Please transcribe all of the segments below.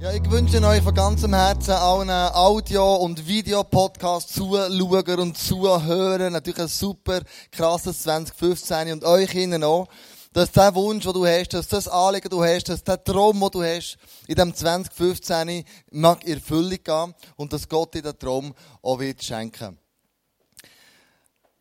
Ja, ich wünsche euch von ganzem Herzen allen Audio- und Videopodcast Zuschauer und Zuhörer natürlich ein super krasses 2015 und euch innen auch, dass der Wunsch, den du hast, dass das Anliegen, du hast, dass der Traum, den du hast, in dem 2015 mag in Erfüllung gehen und dass Gott dir den Traum auch wird schenken.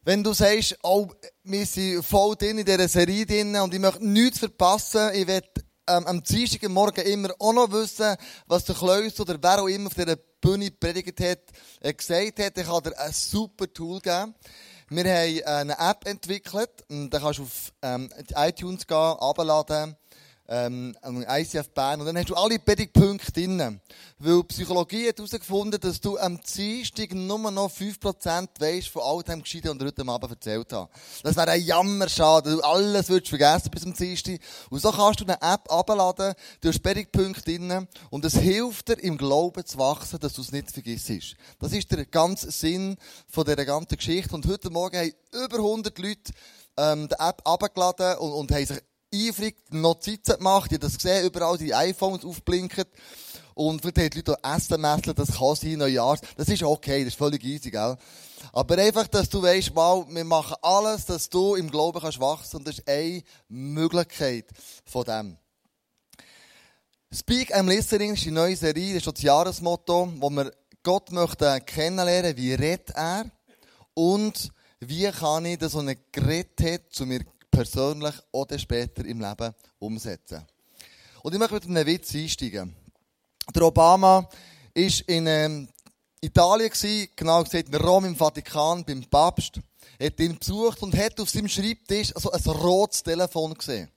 Wenn du sagst, oh, wir sind voll drin in dieser Serie drin und ich möchte nichts verpassen, ich werde ähm, am Morgen immer auch noch wissen, was der Kleus oder wer auch immer auf dieser Bühne predigt hat, äh, gesagt hat. Ich kann dir ein super Tool geben. Wir haben eine App entwickelt. Da kannst du auf ähm, iTunes gehen, abladen ähm, ICF Bern. Und dann hast du alle Predigtpunkte drin. Weil Psychologie hat herausgefunden, dass du am Dienstag nur noch 5% weisst von all dem Gescheiten, was ich heute Abend erzählt habe. Das wäre ein Jammerschade. Du alles würdest vergessen bis zum Dienstag. Und so kannst du eine App abladen, du hast Predigtpunkte drin und es hilft dir, im Glauben zu wachsen, dass du es nicht vergisst. Das ist der ganze Sinn von dieser ganzen Geschichte. Und heute Morgen haben über 100 Leute ähm, die App abgeladen und, und haben sich eifrig Notizen gemacht. Ich habe das gesehen, überall die iPhones aufblinken. Und vielleicht haben die Leute SMS, das kann sein, Neujahrs. Das ist okay, das ist völlig easy, gell? Aber einfach, dass du weißt, mal, wir machen alles, dass du im Glauben kannst wachsen. Und das ist eine Möglichkeit von dem. Speak I'm Listening ist die neue Serie, das ist das Jahresmotto, wo wir Gott möchte kennenlernen, wie redet er und wie kann ich das, was er geredet hat, zu mir persönlich oder später im Leben umsetzen. Und ich möchte mit einem Witz einsteigen. Der Obama war in ähm, Italien genau gesagt in Rom im Vatikan beim Papst. Er hat ihn besucht und hat auf seinem Schreibtisch so ein rotes Telefon gesehen.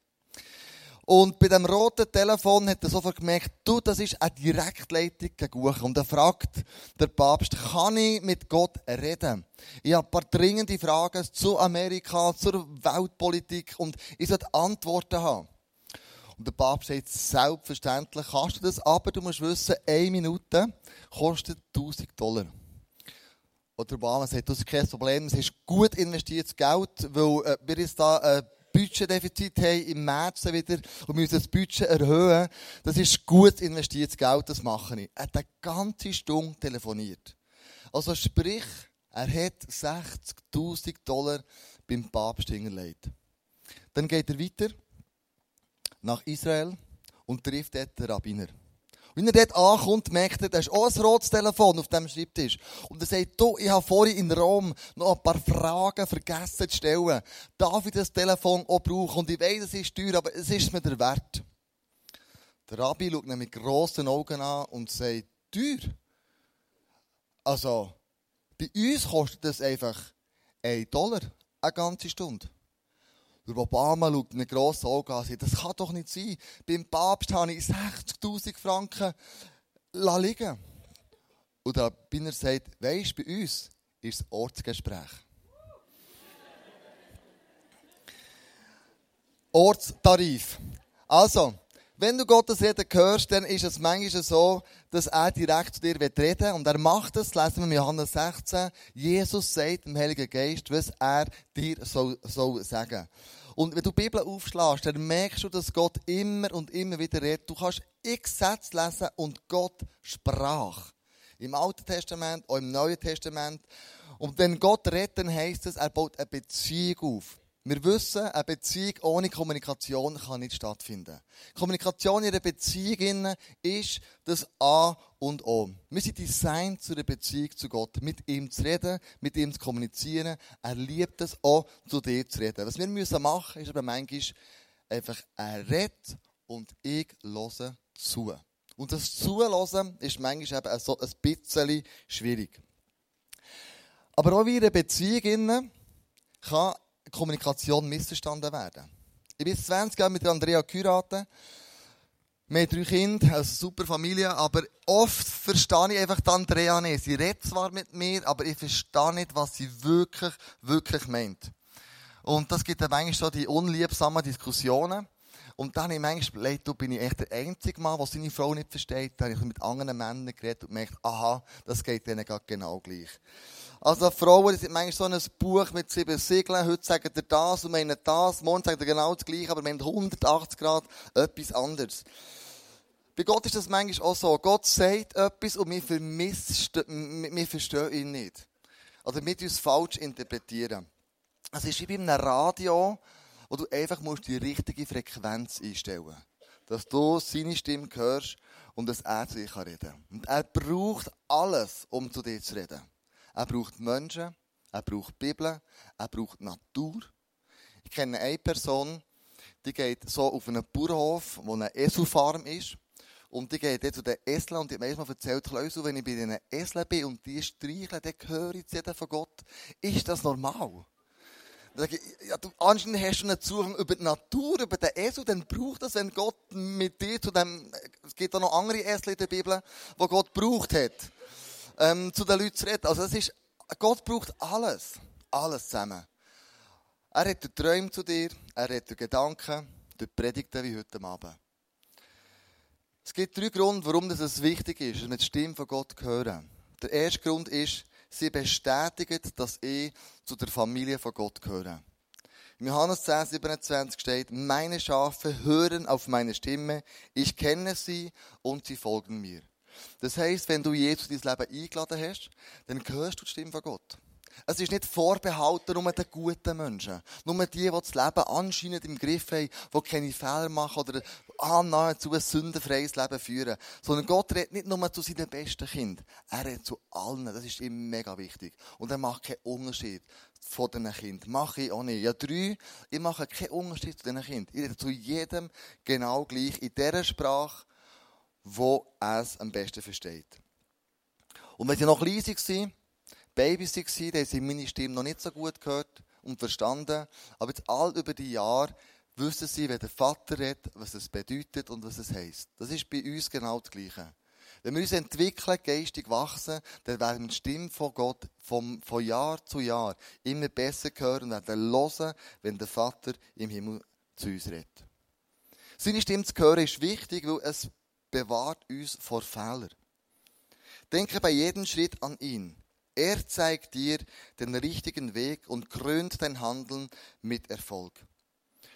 Und bei dem roten Telefon hat er sofort gemerkt, du, das ist eine Direktleitung gegen. Und er fragt der Papst, kann ich mit Gott reden? Ich habe ein paar dringende Fragen zu Amerika, zur Weltpolitik und ich sollte Antworten haben. Und der Papst sagt, selbstverständlich kannst du das, aber du musst wissen, eine Minute kostet 1000 Dollar. Und der Obama sagt, das ist kein Problem, es ist gut investiertes Geld, weil äh, wir ist da äh, Budgetdefizit haben im März wieder und müssen das Budget erhöhen. Das ist gut investiertes Geld, das mache ich. Er hat eine ganze Stunde telefoniert. Also sprich, er hat 60.000 Dollar beim Papst hingelegt. Dann geht er weiter nach Israel und trifft dort den Rabbiner. Wenn er dort ankommt, merkt er, da ist auch ein rotes Telefon auf dem Schreibtisch. Und er sagt, du, ich habe vorhin in Rom noch ein paar Fragen vergessen zu stellen. Darf ich das Telefon auch brauchen? Und ich weiß, es ist teuer, aber es ist mir der Wert. Der Rabbi schaut ihn mit grossen Augen an und sagt, teuer? Also, bei uns kostet das einfach 1 Dollar eine ganze Stunde. Der Obama schaut mit grossen Augen an und das kann doch nicht sein. Beim Papst habe ich 60.000 Franken liegen Und der Binner sagt, weisst bei uns ist das Ortsgespräch. Ortstarif. Also, wenn du Gottes Reden hörst, dann ist es manchmal so, dass er direkt zu dir reden will. Und er macht es, lesen wir in Johannes 16. Jesus sagt dem Heiligen Geist, was er dir soll, soll sagen. Und wenn du die Bibel aufschlägst, dann merkst du, dass Gott immer und immer wieder redet. Du kannst x Sätze lesen und Gott sprach. Im Alten Testament, auch im Neuen Testament. Und wenn Gott redet, dann heisst es, er baut eine Beziehung auf. Wir wissen, eine Beziehung ohne Kommunikation kann nicht stattfinden. Kommunikation in einer Beziehung ist das A und O. Wir sind designt zu einer Beziehung zu Gott, mit ihm zu reden, mit ihm zu kommunizieren. Er liebt es auch, zu dir zu reden. Was wir müssen machen, ist aber manchmal einfach, er redet und ich höre zu. Und das Zuhören ist manchmal eben so ein bisschen schwierig. Aber auch in einer Beziehung kann Kommunikation missverstanden werden. Ich bin 20 Jahre mit Andrea geheiratet. Wir haben drei Kinder, eine super Familie, aber oft verstehe ich einfach Andrea nicht. Sie redet zwar mit mir, aber ich verstehe nicht, was sie wirklich, wirklich meint. Und das gibt dann manchmal so die unliebsamen Diskussionen. Und dann habe ich manchmal überlegt, du bin ich echt der einzige Mann, der seine Frau nicht versteht. Dann habe ich mit anderen Männern geredet und gemerkt, aha, das geht denen genau gleich. Also Frauen, die sind manchmal so ein Buch mit sieben Siegeln. Heute sagen ihr das und meinen das. Morgen sagt ihr genau das Gleiche, aber meinen 180 Grad etwas anderes. Bei Gott ist das manchmal auch so. Gott sagt etwas und wir, wir verstehen ihn nicht. Oder wir uns falsch interpretieren. Es ist wie bei einem Radio, wo du einfach musst die richtige Frequenz einstellen musst. Dass du seine Stimme hörst und dass er zu dir reden kann. Und er braucht alles, um zu dir zu reden. Er braucht Menschen, er braucht Bibel, er braucht Natur. Ich kenne eine Person, die geht so auf einen Bauernhof, wo eine Eselfarm ist. Und die geht zu den Eseln und die hat mir mal erzählt, Klausel, wenn ich bei diesen Eseln bin und die streicheln, dann höre ich zu von Gott. Ist das normal? sage ich, ja, du, anscheinend hast du einen Zugang über die Natur, über den Esel, dann braucht das, wenn Gott mit dir zu dem, es gibt auch noch andere Esel in der Bibel, wo Gott braucht hat, ähm, zu den Leuten zu reden. Also es ist, Gott braucht alles. Alles zusammen. Er hat Träume zu dir, er hat Gedanken, durch Predigten wie heute Abend. Es gibt drei Gründe, warum es wichtig ist, dass wir die Stimme von Gott hören. Der erste Grund ist, sie bestätigt, dass ich zu der Familie von Gott gehöre. Im Johannes 10, 27 steht, meine Schafe hören auf meine Stimme, ich kenne sie und sie folgen mir. Das heißt, wenn du Jesus in dein Leben eingeladen hast, dann hörst du die Stimme von Gott. Es ist nicht vorbehalten nur den guten Menschen. Nur die, die das Leben anscheinend im Griff haben, die keine Fehler machen oder nahezu ein sündenfreies Leben führen. Sondern Gott redet nicht nur zu seinen besten Kindern. Er redet zu allen. Das ist ihm mega wichtig. Und er macht keinen Unterschied von diesen Kindern. Mache ich auch nicht. Ja, drei, ich mache keinen Unterschied zu diesen Kindern. Ich rede zu jedem genau gleich in der Sprache, wo er es am besten versteht. Und wenn sie noch klein waren, Babys waren, die haben meine Stimme noch nicht so gut gehört und verstanden. Aber jetzt all über die Jahre wissen sie, wenn der Vater redet, was es bedeutet und was es heisst. Das ist bei uns genau das Gleiche. Wenn wir uns entwickeln, geistig wachsen, dann werden wir die Stimme von Gott vom, von Jahr zu Jahr immer besser hören und werden hören, wenn der Vater im Himmel zu uns redet. Seine Stimme zu hören ist wichtig, weil es bewahrt uns vor Fehlern. Denke bei jedem Schritt an ihn. Er zeigt dir den richtigen Weg und krönt dein Handeln mit Erfolg.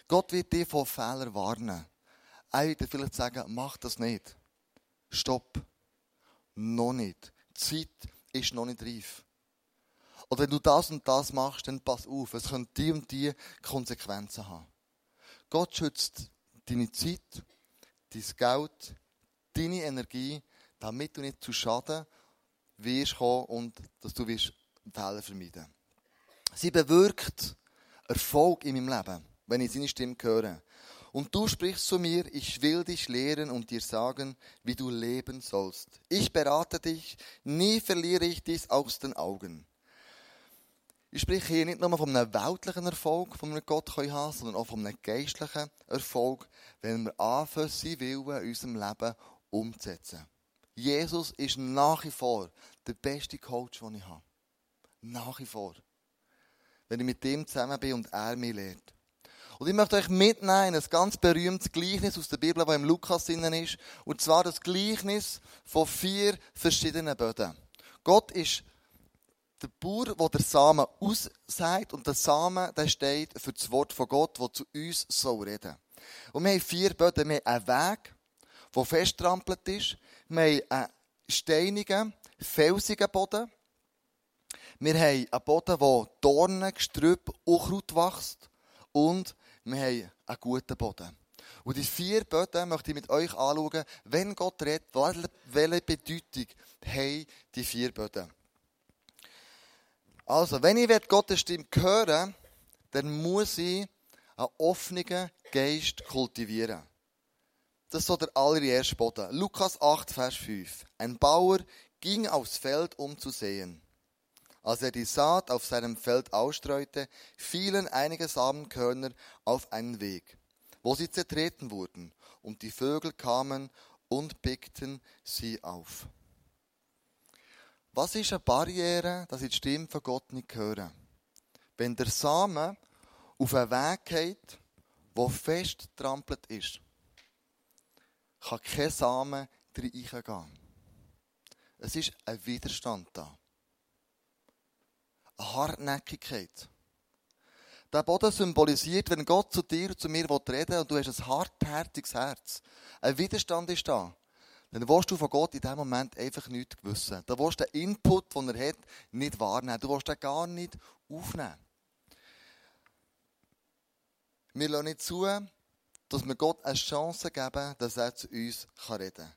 Gott wird dir vor Fehlern warnen. Er wird dir vielleicht sagen, mach das nicht. Stopp. Noch nicht. Die Zeit ist noch nicht reif. Oder wenn du das und das machst, dann pass auf. Es können die und die Konsequenzen haben. Gott schützt deine Zeit, dein Geld, deine Energie, damit du nicht zu Schaden wirst kommen und dass du wirst Fehler vermeiden Sie bewirkt Erfolg in meinem Leben, wenn ich seine Stimme höre. Und du sprichst zu mir, ich will dich lehren und dir sagen, wie du leben sollst. Ich berate dich, nie verliere ich dies aus den Augen. Ich spreche hier nicht nur von einem weltlichen Erfolg, den wir Gott haben können, sondern auch von einem geistlichen Erfolg, wenn wir anfangen, sein Willen in unserem Leben umzusetzen. Jesus ist nach wie vor der beste Coach, den ich habe. Nach wie vor. Wenn ich mit dem zusammen bin und er mich lehrt. Und ich möchte euch mitnehmen in ein ganz berühmtes Gleichnis aus der Bibel, das im Lukas drinnen ist. Und zwar das Gleichnis von vier verschiedenen Böden. Gott ist der Bauer, der den Samen aussagt. Und der Samen, der steht für das Wort von Gott, das zu uns soll reden. Und wir haben vier Böden. Wir haben einen Weg, der festtrampelt ist. Wir haben einen steinigen, felsigen Boden. Wir haben einen Boden, wo Dornen, Gestrüpp, Unkraut wächst. Und wir haben einen guten Boden. Und die vier Böden möchte ich mit euch anschauen, wenn Gott redet, welche Bedeutung haben die vier Böden. Also, wenn ich Gottes Stimme hören dann muss ich einen offenen Geist kultivieren. Das ist so der allererste Boden. Lukas 8, Vers 5. Ein Bauer ging aufs Feld, um zu sehen. Als er die Saat auf seinem Feld ausstreute, fielen einige Samenkörner auf einen Weg, wo sie zertreten wurden, und die Vögel kamen und pickten sie auf. Was ist eine Barriere, dass ich die Stimme von Gott nicht höre? Wenn der Samen auf einen Weg geht, wo fest trampelt ist kann kein Samen reingehen. Es ist ein Widerstand da. Eine Hartnäckigkeit. Der Boden symbolisiert, wenn Gott zu dir und zu mir reden will und du hast ein hartherziges Herz. Ein Widerstand ist da. dann willst du von Gott in diesem Moment einfach nichts wissen. Da willst du den Input, den er hat, nicht wahrnehmen. Du willst den gar nicht aufnehmen. Wir lassen nicht zu, dass wir Gott eine Chance geben, dass er zu uns reden kann.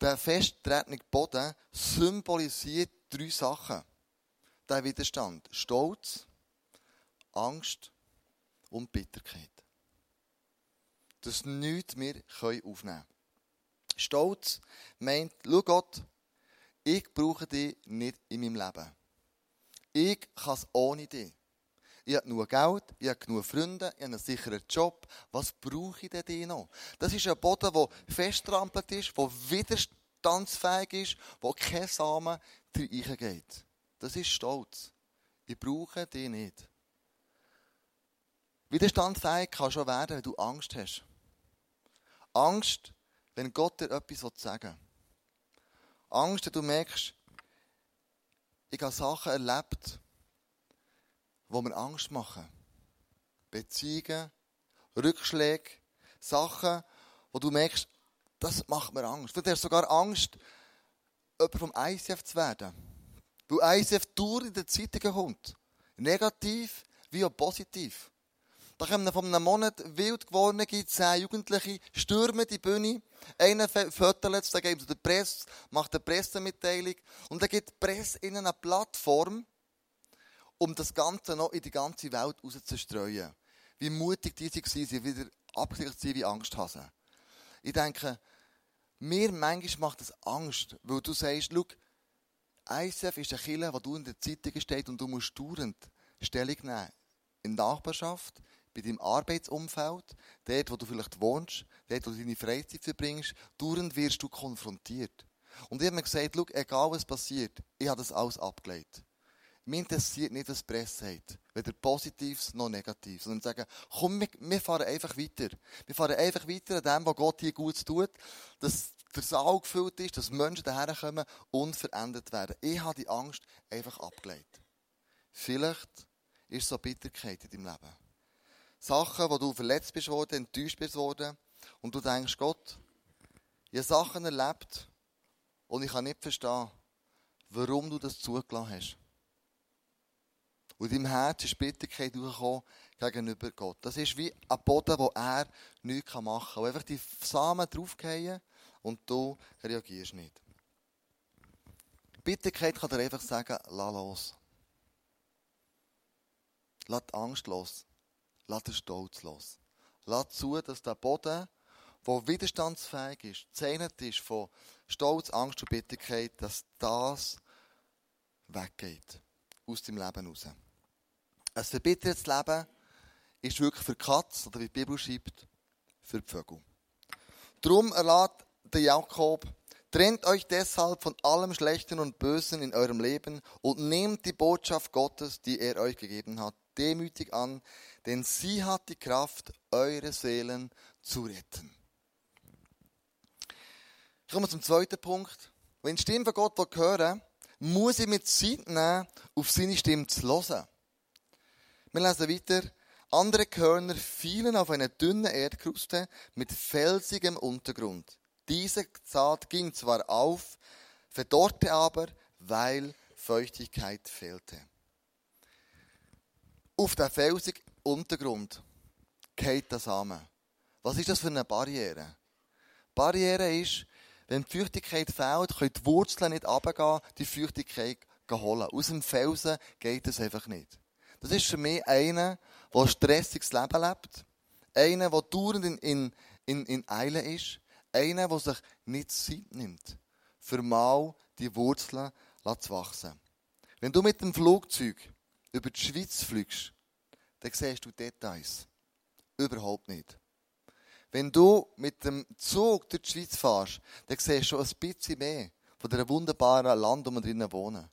Der festtretende Boden symbolisiert drei Sachen. Der Widerstand. Stolz, Angst und Bitterkeit. Dass nichts mehr aufnehmen können. Stolz meint, schau Gott, ich brauche dich nicht in meinem Leben. Ich kann es ohne dich. Ich habe genug Geld, ich habe genug Freunde, ich habe einen sicheren Job. Was brauche ich denn noch? Das ist ein Boden, der festtrampelt ist, der widerstandsfähig ist, wo kein Samen reingeht. Das ist Stolz. Ich brauche dich nicht. Widerstandsfähig kann schon werden, wenn du Angst hast. Angst, wenn Gott dir etwas sagen will. Angst, wenn du merkst, ich habe Sachen erlebt, die mir Angst machen. Beziehungen, Rückschläge, Sachen, wo du merkst, das macht mir Angst. Du hast sogar Angst, jemand vom ICF zu werden. Weil ICF durch in der Zeitung kommt. Negativ wie auch positiv. Da kommen von einem Monat wild gewordene zehn Jugendliche, stürmen die Bühne, einer fötelt es, dann geben sie der Presse, macht eine Pressemitteilung und dann gibt die Presse ihnen eine Plattform, um das Ganze noch in die ganze Welt rauszustreuen. Wie mutig die waren, sie wieder abgesichert sind wie Angsthasen. Ich denke, mir manchmal macht das Angst, weil du sagst, schau, ICF ist eine Kille, wo du in der Zeitung steht und du musst dauernd Stellung nehmen. In der Nachbarschaft, bei deinem Arbeitsumfeld, dort, wo du vielleicht wohnst, dort, wo du deine Freizeit verbringst, dauernd wirst du konfrontiert. Und ich habe mir gesagt, schau, egal was passiert, ich habe das alles abgelegt. Mir interessiert nicht, was die Presse hat. Weder Positives noch Negatives. Sondern sagen, komm, wir, wir fahren einfach weiter. Wir fahren einfach weiter an dem, was Gott hier gut tut. Dass der Saal gefüllt ist, dass Menschen daherkommen und verändert werden. Ich habe die Angst einfach abgelegt. Vielleicht ist so Bitterkeit in deinem Leben. Sachen, wo du verletzt bist worden, enttäuscht bist worden und du denkst, Gott, ich habe Sachen erlebt und ich kann nicht verstehen, warum du das zugelassen hast. Und in deinem Herz ist Bitterkeit durchgekommen gegenüber Gott. Das ist wie ein Boden, wo er nichts machen kann. Wo einfach die Samen draufgehen und du reagierst nicht. Bitterkeit kann dir einfach sagen, lass los. Lass die Angst los. Lass den Stolz los. Lass zu, dass der Boden, der widerstandsfähig ist, zähnet ist von Stolz, Angst und Bitterkeit, dass das weggeht. Aus dem Leben raus. Ein verbittertes Leben ist wirklich für die Katze, oder wie die Bibel schreibt, für die Vögel. Darum erlaubt der Jakob, trennt euch deshalb von allem Schlechten und Bösen in eurem Leben und nehmt die Botschaft Gottes, die er euch gegeben hat, demütig an, denn sie hat die Kraft, eure Seelen zu retten. Ich komme zum zweiten Punkt. Wenn die Stimme von Gott hören muss ich mir Zeit nehmen, auf seine Stimme zu hören. Wir lesen weiter. Andere Körner fielen auf eine dünne Erdkruste mit felsigem Untergrund. Diese Saat ging zwar auf, verdorrte aber, weil Feuchtigkeit fehlte. Auf den felsigen Untergrund geht der Samen. Was ist das für eine Barriere? Barriere ist, wenn die Feuchtigkeit fehlt, können die Wurzeln nicht runtergehen, die Feuchtigkeit holen. Aus dem Felsen geht es einfach nicht. Das ist für mich einer, der ein stressiges Leben lebt. Einer, der dauernd in, in, in, in Eile ist. Einer, der sich nicht Zeit nimmt, für mal die Wurzeln zu wachsen. Wenn du mit dem Flugzeug über die Schweiz fliegst, dann siehst du Details. Überhaupt nicht. Wenn du mit dem Zug durch die Schweiz fährst, dann siehst du schon ein bisschen mehr von diesem wunderbaren Land, wo wir drinnen wohnen.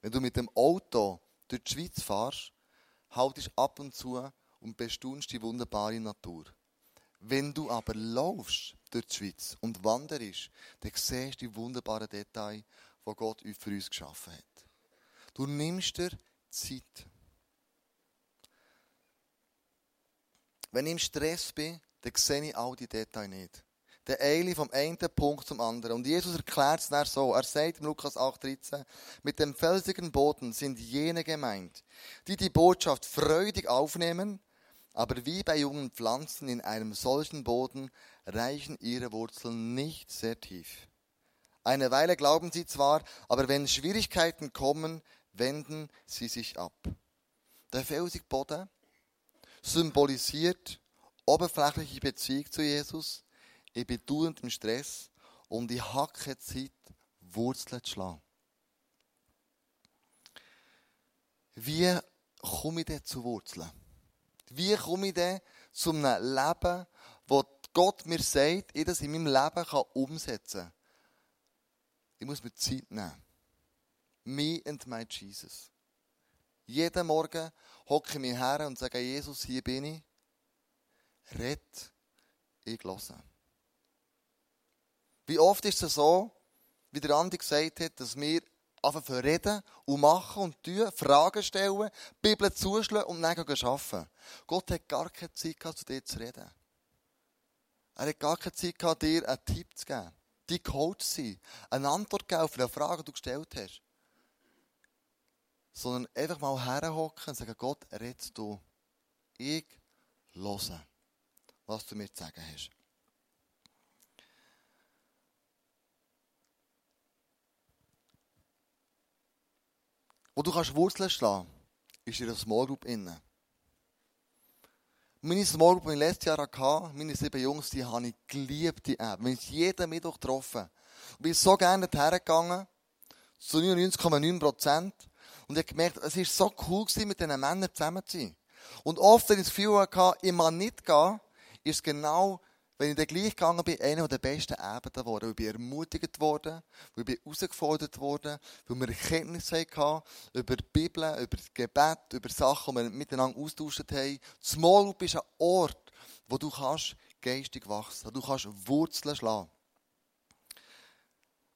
Wenn du mit dem Auto durch die Schweiz fährst, haltest ab und zu und bestaunst die wunderbare Natur. Wenn du aber laufst durch die Schweiz und wanderst, dann siehst du die wunderbaren Details, die Gott für uns geschaffen hat. Du nimmst dir Zeit. Wenn ich im Stress bin, dann sehe ich all die Details nicht. Der Eili vom einen Punkt zum anderen. Und Jesus erklärt es dann so. Er sagt im Lukas 8,13, mit dem felsigen Boden sind jene gemeint, die die Botschaft freudig aufnehmen, aber wie bei jungen Pflanzen in einem solchen Boden reichen ihre Wurzeln nicht sehr tief. Eine Weile glauben sie zwar, aber wenn Schwierigkeiten kommen, wenden sie sich ab. Der felsige Boden symbolisiert oberflächliche Beziehung zu Jesus. Ich bin dauernd im Stress und ich habe Zeit, Wurzeln zu schlagen. Wie komme ich denn zu Wurzeln? Wie komme ich denn zu einem Leben, wo Gott mir sagt, ich das in meinem Leben kann umsetzen kann? Ich muss mir Zeit nehmen. Me and my Jesus. Jeden Morgen hocke ich mich her und sage, Jesus, hier bin ich. Red, ich höre. Wie oft ist es so, wie der Andi gesagt hat, dass wir anfangen reden und machen und tun, Fragen stellen, die Bibel zuschlagen und dann arbeiten. Gott hat gar keine Zeit gehabt, zu dir zu reden. Er hat gar keine Zeit gehabt, dir einen Tipp zu geben, dein Coach zu sein, eine Antwort geben auf eine Frage, die du gestellt hast. Sondern einfach mal herhocken und sagen, Gott, red du. Ich höre, was du mir zu sagen hast. Wo du kannst Wurzeln schlagen, ist in einer Small Group innen. Meine Small Group, die ich letztes Jahr hatte, meine sieben Jungs, die habe ich geliebt, die App. Wir haben jeden Mittwoch getroffen. Und bin so gerne dorthin gegangen, zu 99,9 Prozent. Und ich habe gemerkt, es war so cool mit diesen Männern zusammen zu sein. Und oft, wenn ich das Gefühl hatte, ich mag nicht gehen, ist genau wenn ich dann gleich gegangen bin, einer der besten Abende geworden, weil ich bin ermutigt worden, weil ich bin herausgefordert worden, weil wir Erkenntnisse hatten über die Bibel, über das Gebet, über Sachen, die wir miteinander austauscht haben. Small Group ist ein Ort, wo du kannst geistig wachsen, wo du kannst Wurzeln schlagen.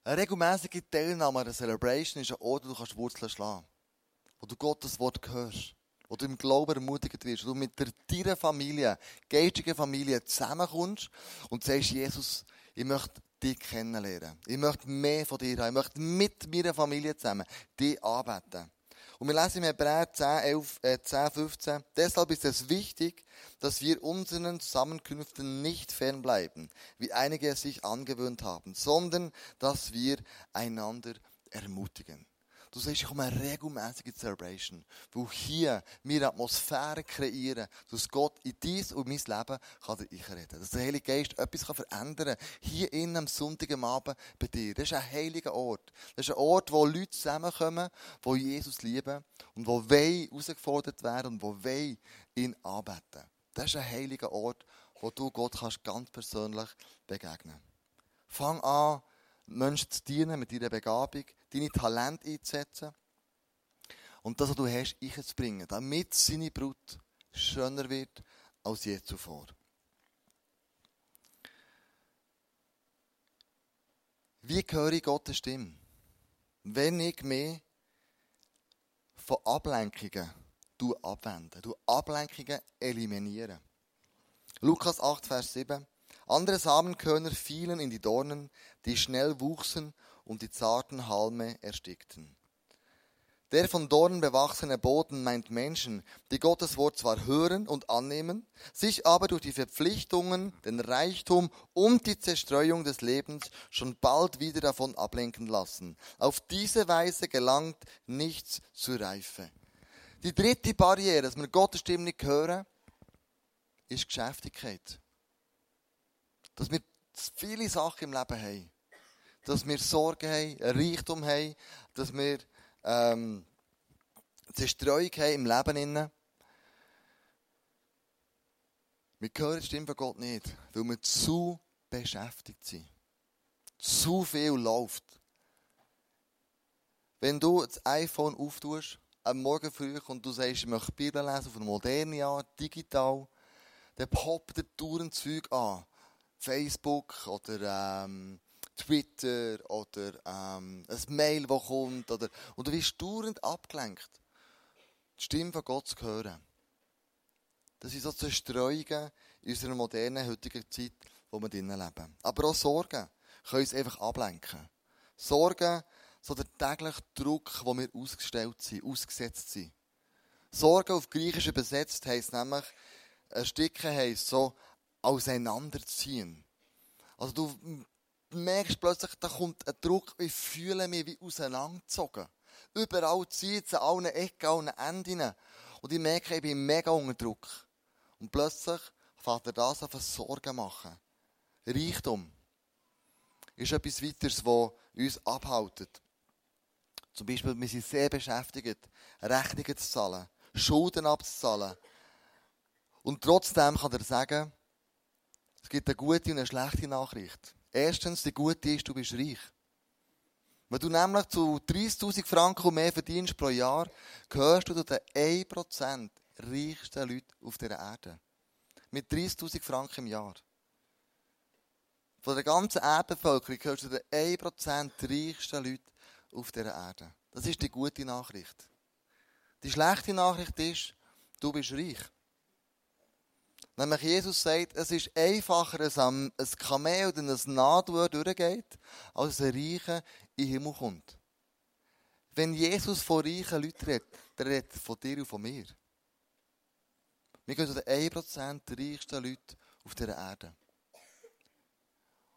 Eine regelmäßige Teilnahme an der Celebration ist ein Ort, wo du kannst Wurzeln schlagen Wo du Gottes Wort hörst wo du im Glauben ermutigt wirst, wo du mit der, deiner Familie, geistigen Familie zusammenkommst und sagst, Jesus, ich möchte dich kennenlernen. Ich möchte mehr von dir haben. Ich möchte mit meiner Familie zusammen dich anbeten. Und wir lesen im Hebräer 10, 11, äh, 10, 15. Deshalb ist es wichtig, dass wir unseren Zusammenkünften nicht fernbleiben, wie einige es sich angewöhnt haben, sondern dass wir einander ermutigen. Du sagst, ich komme eine regelmäßige Celebration, wo hier wir Atmosphäre kreieren, dass Gott in dies und mein Leben kann ich reden. Dass der Heilige Geist etwas kann verändern kann. Hier innen am Abend bei dir. Das ist ein heiliger Ort. Das ist ein Ort, wo Leute zusammenkommen, die Jesus lieben und wo wei herausgefordert werden und wo ihn anbeten. Das ist ein heiliger Ort, wo du Gott kannst ganz persönlich begegnen. Fang an, Menschen zu dienen mit deiner Begabung, deine Talente einzusetzen und das, was du hast, einzubringen, damit seine Brut schöner wird als je zuvor. Wie höre ich Gottes Stimme? Wenn ich mich von Ablenkungen abwende, du Ablenkungen eliminieren. Lukas 8, Vers 7. Andere Samenkörner fielen in die Dornen, die schnell wuchsen und die zarten Halme erstickten. Der von Dornen bewachsene Boden meint Menschen, die Gottes Wort zwar hören und annehmen, sich aber durch die Verpflichtungen, den Reichtum und die Zerstreuung des Lebens schon bald wieder davon ablenken lassen. Auf diese Weise gelangt nichts zur Reife. Die dritte Barriere, dass wir Gottes Stimme nicht hören, ist Geschäftigkeit. Dass wir viele Sachen im Leben haben. Dass wir Sorgen haben, Reichtum haben, dass wir ähm, Zerstreuung haben im Leben. Innen. Wir hören die Stimme von Gott nicht, weil wir zu beschäftigt sind. Zu viel läuft. Wenn du das iPhone auftust, am Morgen früh und du sagst, ich möchte Bibel lesen auf eine moderne Art, digital, dann poppt der Tourenzeug an. Facebook oder ähm, Twitter oder ähm, ein Mail, das kommt. Oder, und du wirst dauernd abgelenkt, die Stimme von Gott zu hören. Das sind so Zerstreuungen in unserer modernen, heutigen Zeit, wo wir drinnen leben. Aber auch Sorgen können uns einfach ablenken. Sorgen, so der tägliche Druck, wo wir ausgestellt sind, ausgesetzt sind. Sorgen auf Griechisch übersetzt heisst nämlich, ein Stückchen heisst so, auseinanderziehen. Also du merkst plötzlich, da kommt ein Druck, ich fühle mich wie auseinandergezogen. Überall zieht es an allen Ecken, an allen Enden. Und ich merke, ich bin mega unter Druck. Und plötzlich fängt er das an, Sorgen machen. Reichtum ist etwas weiteres, das uns abhaltet. Zum Beispiel, wir sind sehr beschäftigt, Rechnungen zu zahlen, Schulden abzuzahlen. Und trotzdem kann er sagen, es gibt eine gute und eine schlechte Nachricht. Erstens, die gute ist, du bist reich. Wenn du nämlich zu 30.000 Franken mehr verdienst pro Jahr, gehörst du zu den 1% reichsten Leuten auf dieser Erde. Mit 30.000 Franken im Jahr. Von der ganzen Erdbevölkerung gehörst du zu den 1% reichsten Leuten auf dieser Erde. Das ist die gute Nachricht. Die schlechte Nachricht ist, du bist reich. Nämlich Jesus sagt, es ist einfacher, dass ein Kamel oder ein Nadelöhr durchgeht, als ein Reicher in den Himmel kommt. Wenn Jesus von reichen Leuten redet, dann redet er von dir und von mir. Wir gehen zu den 1% reichsten Leuten auf dieser Erde.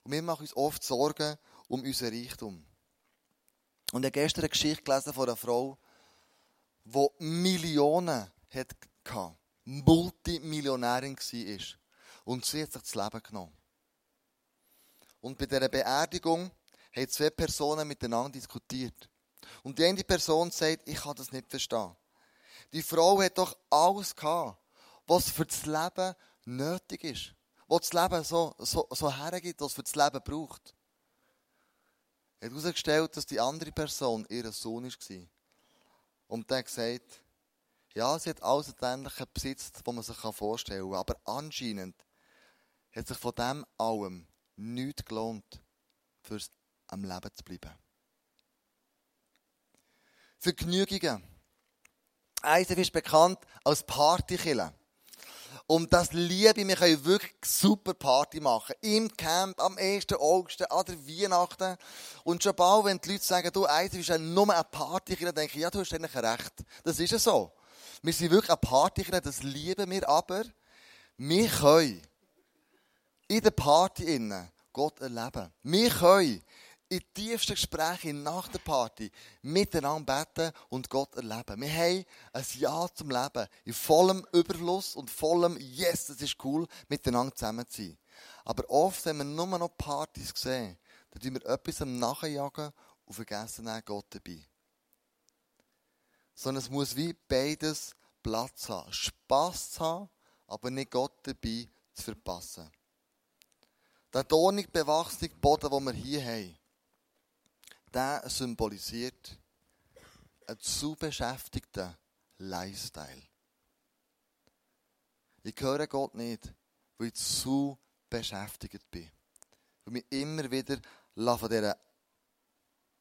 Und wir machen uns oft Sorgen um unseren Reichtum. Und ich habe gestern eine Geschichte gelesen von einer Frau, die Millionen hatte, Multimillionärin war. Und sie hat sich das Leben genommen. Und bei dieser Beerdigung haben zwei Personen miteinander diskutiert. Und die eine Person sagt, ich kann das nicht verstehen. Die Frau hat doch alles gehabt, was für das Leben nötig ist. Was das Leben so, so, so hergibt, was für das Leben braucht. Er hat herausgestellt, dass die andere Person ihr Sohn war. Und der hat gesagt, ja, sie hat alles Ähnliche besitzt, was man sich vorstellen kann. Aber anscheinend hat sich von dem allem nichts gelohnt, fürs am Leben zu bleiben. Vergnügungen. ISF ist bekannt als Partykiller. Und das liebe ich. Wir können wirklich super Party machen. Im Camp, am 1. August, an der Weihnachten. Und schon bald, wenn die Leute sagen, du, ISF ist ja nur eine Party, dann denke ich, ja, du hast eigentlich recht. Das ist ja so. Wir sind wirklich eine Party, das lieben wir, aber wir können in der Party innen Gott erleben. Wir können in tiefsten Gesprächen nach der Party miteinander beten und Gott erleben. Wir haben ein Ja zum Leben in vollem Überfluss und vollem Yes, das ist cool, miteinander zusammen zu sein. Aber oft, wenn wir nur noch Partys sehen, dann tun wir etwas am Nachjagen und vergessen dann Gott dabei. Sondern es muss wie beides Platz haben. Spass zu haben, aber nicht Gott dabei zu verpassen. Der dornig bewachsene Boden, den wir hier haben, der symbolisiert einen zu beschäftigten Lifestyle. Ich höre Gott nicht, weil ich zu beschäftigt bin. Weil mich immer wieder von, dieser,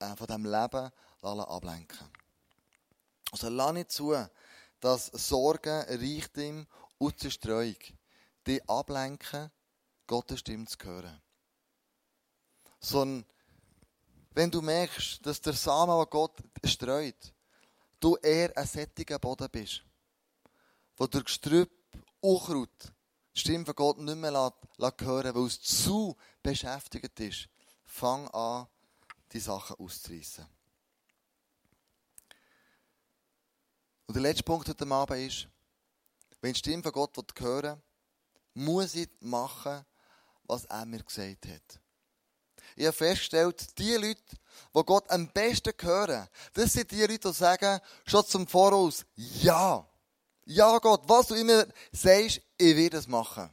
äh, von diesem Leben ablenken Also lass nicht zu, dass Sorgen, Reichtum und Zerstreuung dich ablenken, Gottes Stimme zu hören. Sondern wenn du merkst, dass der Samen, den Gott streut, du eher ein sättiger Boden bist, wo durch Gestrüpp, Unkraut, die Stimme von Gott nicht mehr hören weil es zu beschäftigt ist, fang an, die Sachen auszureissen. Und der letzte Punkt heute Abend ist, wenn die Stimme von Gott hören muss ich machen, was er mir gesagt hat. Ich habe festgestellt, die Leute, die Gott am besten hören, das sind die Leute, die sagen, schon zum Voraus, ja. Ja, Gott, was du immer sagst, ich werde es machen.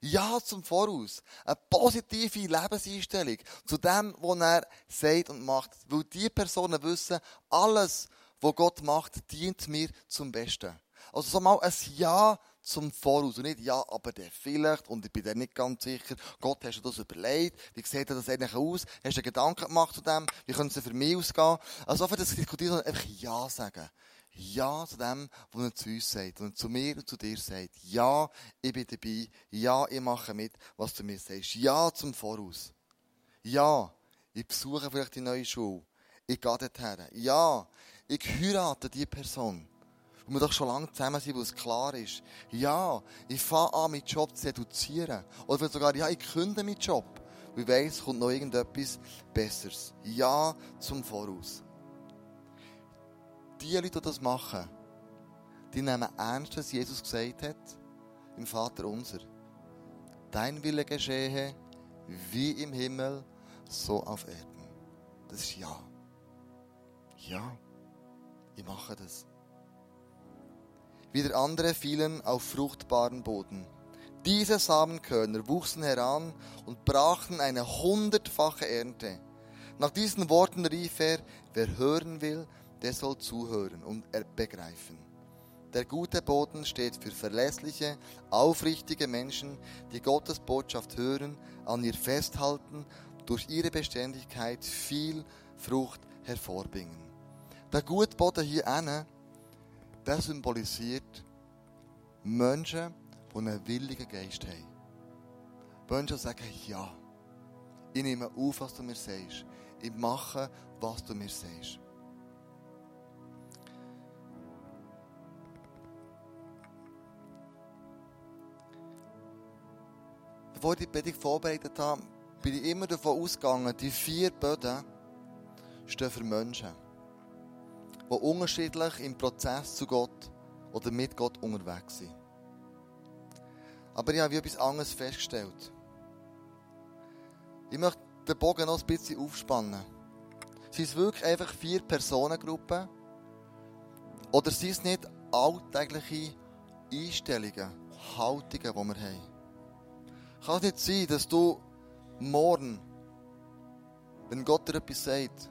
Ja zum Voraus. Eine positive Lebenseinstellung zu dem, was er sagt und macht. Weil die Personen wissen, alles, was Gott macht, dient mir zum Besten. Also so mal ein Ja zum Voraus. Und nicht, ja, aber der vielleicht, und ich bin dir nicht ganz sicher, Gott, hast du das überlegt? Wie sieht das eigentlich aus? Hast du Gedanken gemacht zu dem? Wie könnte es für mich ausgehen? Also, für das diskutieren, einfach Ja sagen. Ja zu dem, was er zu uns sagt. Und zu mir und zu dir sagt. Ja, ich bin dabei. Ja, ich mache mit, was du mir sagst. Ja zum Voraus. Ja, ich besuche vielleicht die neue Schule. Ich gehe dorthin. Ja, ich heirate diese Person. Und wir doch schon lange zusammen sind, wo es klar ist. Ja, ich fange an, meinen Job zu reduzieren. Oder vielleicht sogar, ja, ich kündige meinen Job. Weil ich weiss, es kommt noch irgendetwas Besseres. Ja zum Voraus. Die Leute, die das machen, die nehmen ernst, was Jesus gesagt hat, im Vater unser. Dein Wille geschehe, wie im Himmel, so auf Erden. Das ist Ja. Ja, ich mache das. Wieder andere fielen auf fruchtbaren Boden. Diese Samenkörner wuchsen heran und brachten eine hundertfache Ernte. Nach diesen Worten rief er, wer hören will, der soll zuhören und begreifen. Der gute Boden steht für verlässliche, aufrichtige Menschen, die Gottes Botschaft hören, an ihr festhalten, durch ihre Beständigkeit viel Frucht hervorbringen. Der gute Boden hier hinten, der symbolisiert Menschen, die einen willigen Geist haben. Menschen, sagen, ja, ich nehme auf, was du mir sagst. Ich mache, was du mir sagst. Bevor ich die Predigt vorbereitet habe, bin ich immer davon ausgegangen, die vier Böden stehen für Menschen, die unterschiedlich im Prozess zu Gott oder mit Gott unterwegs sind. Aber ich habe etwas anderes festgestellt. Ich möchte den Bogen noch ein bisschen aufspannen. Sind es wirklich einfach vier Personengruppen? Oder sind es nicht alltägliche Einstellungen, Haltungen, die wir haben? Kann es nicht sein, dass du morgen, wenn Gott dir etwas sagt,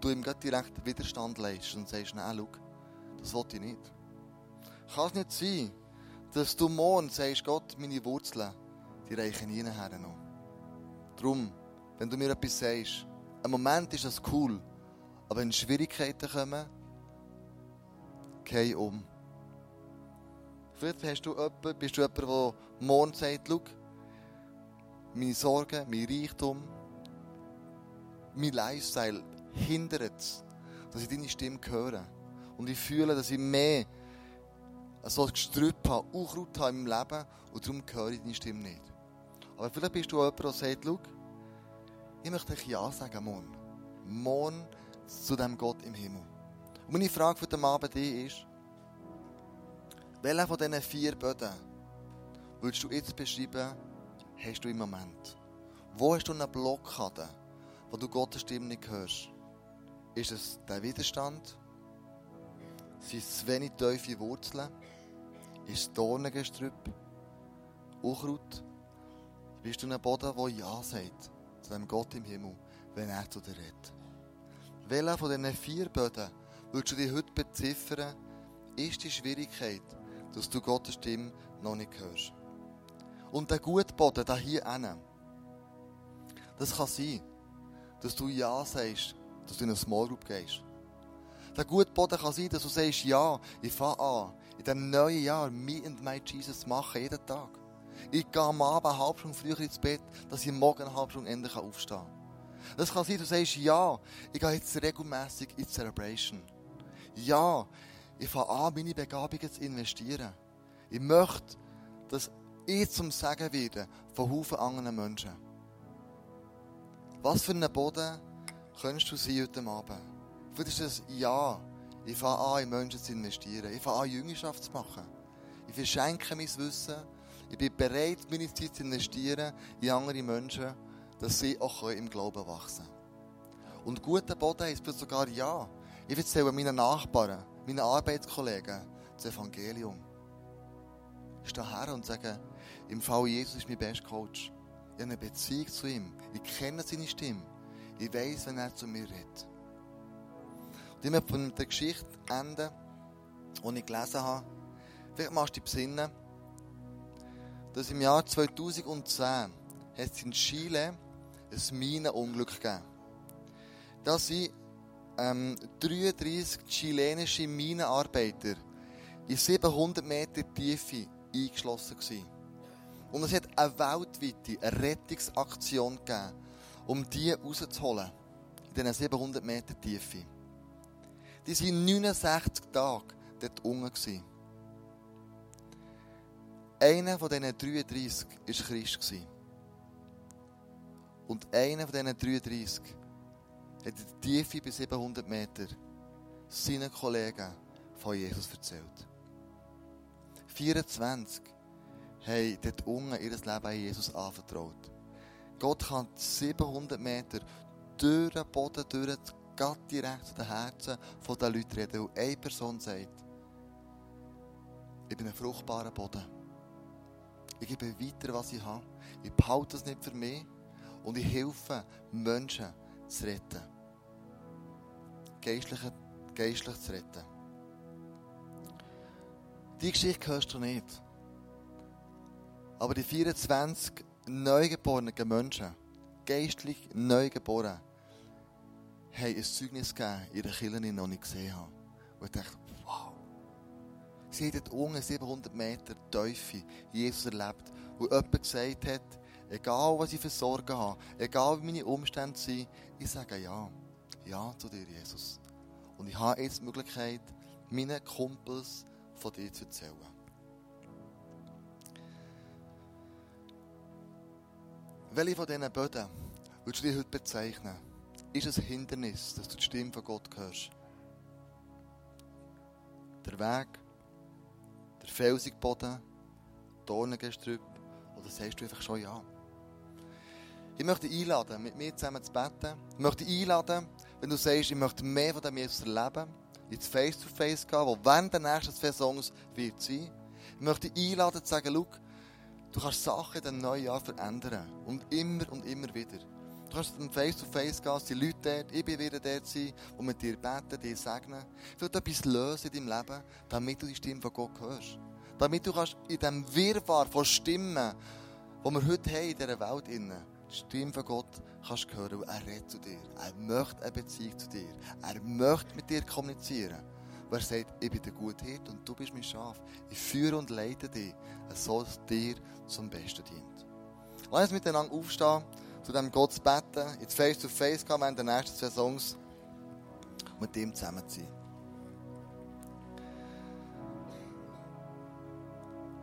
du ihm direkt Widerstand leistest und sagst, nein, schau, das wollte ich nicht. Kann es nicht sein, dass du morgen sagst, Gott, meine Wurzeln, die reichen nie nachher noch. Darum, wenn du mir etwas sagst, im Moment ist das cool, aber wenn Schwierigkeiten kommen, geh um. Vielleicht hast du jemanden, bist du jemand, der morgen sagt, schau, meine Sorgen, mein Reichtum, mein Lifestyle hindert es, dass ich deine Stimme höre. Und ich fühle, dass ich mehr so Gestrüpp habe, Unkraut habe in meinem Leben und darum höre ich deine Stimme nicht. Aber vielleicht bist du jemand, der sagt, schau, ich möchte dich Ja sagen morgen. Morgen zu dem Gott im Himmel. Und meine Frage für den Abend ist, welcher von diesen vier Böden würdest du jetzt beschreiben, hast du im Moment? Wo hast du eine Blockade, wo du Gottes Stimme nicht hörst? Ist es der Widerstand? Sind es wenig tiefe Wurzeln? Ist es Dornengestrüpp? Unkraut? Bist du ein Boden, der Ja sagt zu dem Gott im Himmel, wenn er zu dir redet? Welcher von diesen vier Böden würdest du dich heute beziffern, ist die Schwierigkeit, dass du Gottes Stimme noch nicht hörst? Und der gute Boden, da hier hinten, das kann sein, dass du Ja sagst, dass du in eine Small Group gehst. Der gute Boden kann sein, dass du sagst, ja, ich fange an, in diesem neuen Jahr Me and My Jesus machen, jeden Tag. Ich gehe am Abend halbe Stunde früher ins Bett, dass ich morgen halbe Stunde endlich aufstehen kann. Das kann sein, du sagst, ja, ich gehe jetzt regelmässig in die Celebration. Ja, ich fange an, meine Begabungen zu investieren. Ich möchte, dass ich zum Sagen werde von Haufen anderen Menschen. Was für einen Boden könntest du sein heute Abend? Vielleicht ist es Ja, ich fange an, in Menschen zu investieren. Ich fange an, Jüngerschaft zu machen. Ich verschenke mein Wissen. Ich bin bereit, meine Zeit zu investieren in andere Menschen, dass sie auch im Glauben wachsen können. Und guter Boden heisst sogar Ja. Ich erzähle meinen Nachbarn, meinen Arbeitskollegen das Evangelium. Ich stehe her und sage, im Fall Jesus ist mein bester Coach. Ich habe eine Beziehung zu ihm. Ich kenne seine Stimme. Ich weiß, wenn er zu mir redet. Und ich möchte von der Geschichte enden, die ich gelesen habe. Vielleicht machst du dich besinnen, dass im Jahr 2010 hat es in Chile ein Minenunglück gegeben. Da sind ähm, 33 chilenische Minenarbeiter in 700 Meter Tiefe eingeschlossen gewesen. Und es hat eine weltweite Rettungsaktion gegeben, um die rauszuholen. In diesen 700 Meter Tiefe. Die waren 69 Tage dort unten. Einer von diesen 33 war Christ. Und einer von diesen 33 hat in der Tiefe bis 700 Meter seinen Kollegen von Jesus erzählt. 24 haben dort unten ihr Leben Jesus anvertraut. Gott kann 700 Meter durch den Boden, durch Gott direkt zu den Herzen der Leute reden. Und eine Person sagt, ich bin ein fruchtbarer Boden. Ich gebe weiter, was ich habe. Ich behalte es nicht für mich. Und ich helfe Menschen zu retten. Geistlich, geistlich zu retten. Die Geschichte hörst du nicht. Aber die 24 neugeborenen Menschen, geistlich neugeboren, haben ein Zeugnis gegeben, ihre Kinder noch nicht gesehen haben. Und ich dachte, wow. Sie haben dort unten 700 Meter Teufel Jesus erlebt, wo jemand gesagt hat, egal was ich für Sorgen habe, egal wie meine Umstände sind, ich sage ja. Ja zu dir, Jesus. Und ich habe jetzt die Möglichkeit, meinen Kumpels von dir zu erzählen. Welche von diesen Böden würdest du dir heute bezeichnen? Ist es ein Hindernis, dass du die Stimme von Gott hörst? Der Weg, der felsige Boden, Dornengestrüpp, oder sagst du einfach schon ja? Ich möchte dich einladen, mit mir zusammen zu beten. Ich möchte dich einladen, wenn du sagst, ich möchte mehr von dem Jesus erleben, ins Face-to-Face gehen, wo während der nächsten zwei Songs wird sein. Ich möchte dich einladen, zu sagen, schau, Du kannst Sachen in neuen Jahr verändern. Und immer und immer wieder. Du kannst im Face-to-Face gehen, die Leute dort, ich bin wieder dort sein, die mit dir beten, dir segnen. Ich will etwas lösen in deinem Leben, damit du die Stimme von Gott hörst. Damit du kannst in diesem Wirrwarr von Stimmen, die wir heute haben in dieser Welt, die Stimme von Gott kannst hören, er redet zu dir. Er möchte eine Beziehung zu dir. Er möchte mit dir kommunizieren. Und er sagt, ich bin der gute Hirt und du bist mein Schaf. Ich führe und leite dich, so dass dir zum Besten dient. Lass uns miteinander aufstehen, zu dem Gott zu beten, ins Face-to-Face gehen, während der nächsten zwei Songs und mit ihm zusammen zu sein.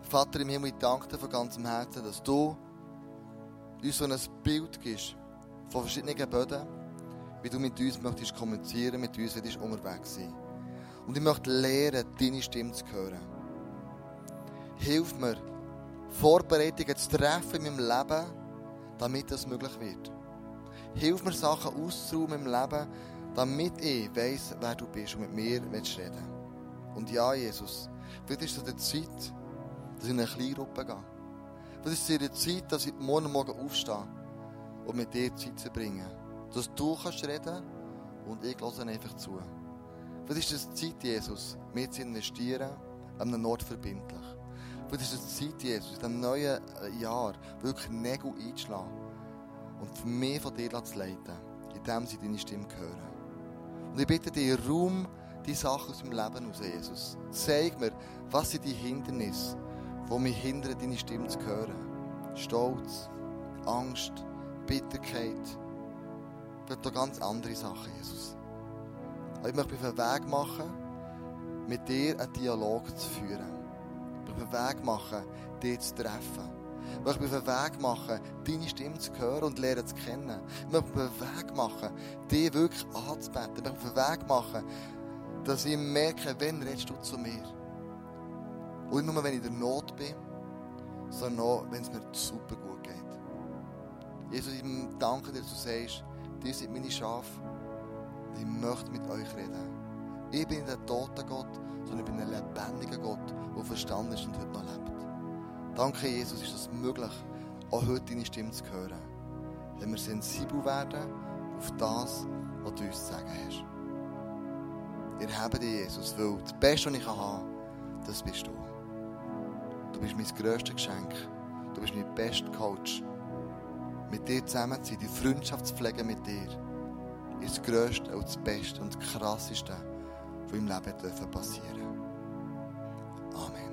Vater im Himmel, ich danke dir von ganzem Herzen, dass du uns so ein Bild gibst von verschiedenen Böden, wie du mit uns möchtest kommunizieren, mit uns unterwegs sein. Und ich möchte lernen, deine Stimme zu hören. Hilf mir, Vorbereitungen zu treffen in meinem Leben, damit das möglich wird. Hilf mir, Sachen auszuräumen im Leben, damit ich weiss, wer du bist und mit mir willst reden Und ja, Jesus, vielleicht ist es die Zeit, dass ich in eine Kleingruppe gehe. Vielleicht ist es die Zeit, dass ich morgen Morgen aufstehe und mit dir Zeit zu bringen. Dass du kannst reden und ich höre einfach zu. Vielleicht ist es Zeit, Jesus, mehr zu investieren, an einem Ort verbindlich. Vielleicht ist es Zeit, Jesus, in diesem neuen äh, Jahr wirklich Nägel einzuschlagen und mich von dir zu leiten, indem sie deine Stimme hören. Und ich bitte dich, Raum die Sachen aus meinem Leben aus, Jesus. Zeig mir, was sind die Hindernisse, die mich hindern, deine Stimme zu hören. Stolz, Angst, Bitterkeit, vielleicht auch ganz andere Sachen, Jesus. Aber ich möchte mich auf den Weg machen, mit dir einen Dialog zu führen. Ich möchte mich auf den Weg machen, dich zu treffen. Ich möchte mich auf den Weg machen, deine Stimme zu hören und lernen zu kennen. Ich möchte mich auf den Weg machen, dich wirklich anzubeten. Ich möchte mich auf den Weg machen, dass ich merke, wenn redest du zu mir. Und nicht nur, wenn ich in der Not bin, sondern auch, wenn es mir super gut geht. Jesus, ich danke dir, dass du sagst, die sind meine Schafe ich möchte mit euch reden. Ich bin der tote Gott, sondern ich bin ein lebendiger Gott, der verstanden ist und heute noch lebt. Danke, Jesus, ist es möglich, auch heute deine Stimme zu hören. Wenn wir sensibel werden auf das, was du uns zu sagen hast. Wir haben dich, Jesus, weil das Beste, was ich kann, das bist du. Du bist mein grösstes Geschenk. Du bist mein bester Coach. Mit dir zusammen zu sein, die Freundschaft zu pflegen mit dir ist das Größte und das Beste und das Krasseste, was im Leben passieren dürfen. Amen.